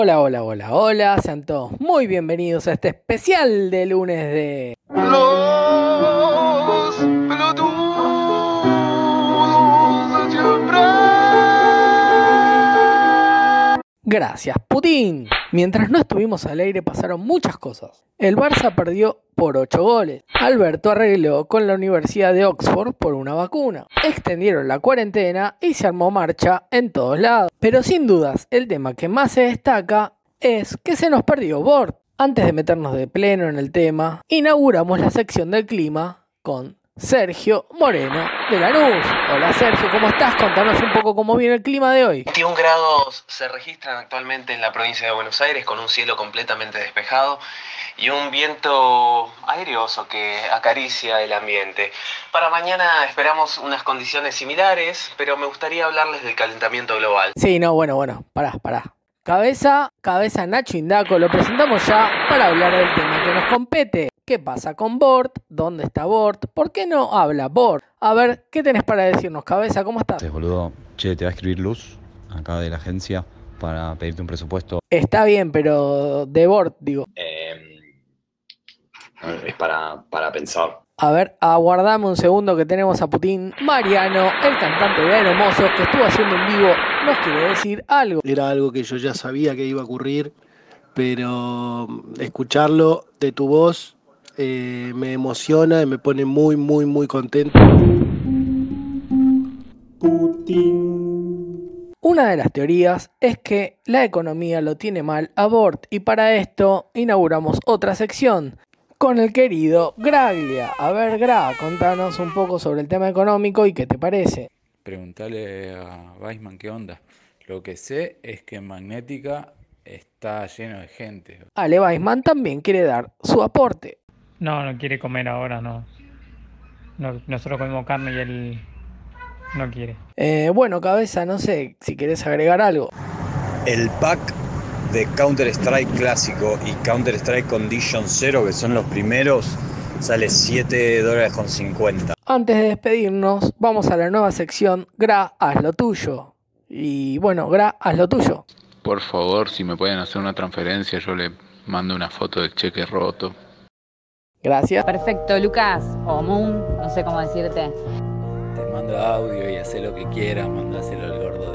Hola, hola, hola, hola, sean todos muy bienvenidos a este especial de lunes de... Gracias, Putin. Mientras no estuvimos al aire pasaron muchas cosas. El Barça perdió por 8 goles. Alberto arregló con la Universidad de Oxford por una vacuna. Extendieron la cuarentena y se armó marcha en todos lados. Pero sin dudas, el tema que más se destaca es que se nos perdió Bort. Antes de meternos de pleno en el tema, inauguramos la sección del clima con Sergio Moreno de Lanús. Hola Sergio, ¿cómo estás? Contanos un poco cómo viene el clima de hoy. 21 grados se registran actualmente en la provincia de Buenos Aires con un cielo completamente despejado y un viento aireoso que acaricia el ambiente. Para mañana esperamos unas condiciones similares, pero me gustaría hablarles del calentamiento global. Sí, no, bueno, bueno, pará, pará. Cabeza, cabeza Nacho Indaco, lo presentamos ya para hablar del tema que nos compete. ¿Qué pasa con Bort? ¿Dónde está Bort? ¿Por qué no habla Bort? A ver, ¿qué tenés para decirnos, cabeza? ¿Cómo estás? Entonces, boludo, che, te va a escribir Luz, acá de la agencia, para pedirte un presupuesto. Está bien, pero de Bort, digo. Eh, es para, para pensar. A ver, aguardame un segundo que tenemos a Putin. Mariano, el cantante de Aeromozos, que estuvo haciendo en vivo, nos quiere decir algo. Era algo que yo ya sabía que iba a ocurrir, pero escucharlo de tu voz eh, me emociona y me pone muy, muy, muy contento. Una de las teorías es que la economía lo tiene mal a Bort y para esto inauguramos otra sección con el querido Graglia. A ver, Gra, contanos un poco sobre el tema económico y qué te parece. Preguntale a Weisman qué onda. Lo que sé es que en Magnética está lleno de gente. Ale Weisman también quiere dar su aporte. No, no quiere comer ahora, no. no nosotros comemos carne y él no quiere. Eh, bueno, cabeza, no sé si querés agregar algo. El pack de Counter-Strike clásico y Counter-Strike Condition 0, que son los primeros, sale 7 dólares con 50. Antes de despedirnos, vamos a la nueva sección Gra, haz lo tuyo. Y bueno, Gra, haz lo tuyo. Por favor, si me pueden hacer una transferencia, yo le mando una foto del cheque roto. Gracias. Perfecto, Lucas, o Moon, no sé cómo decirte. Te mando audio y hace lo que quieras, mandáselo al gordo.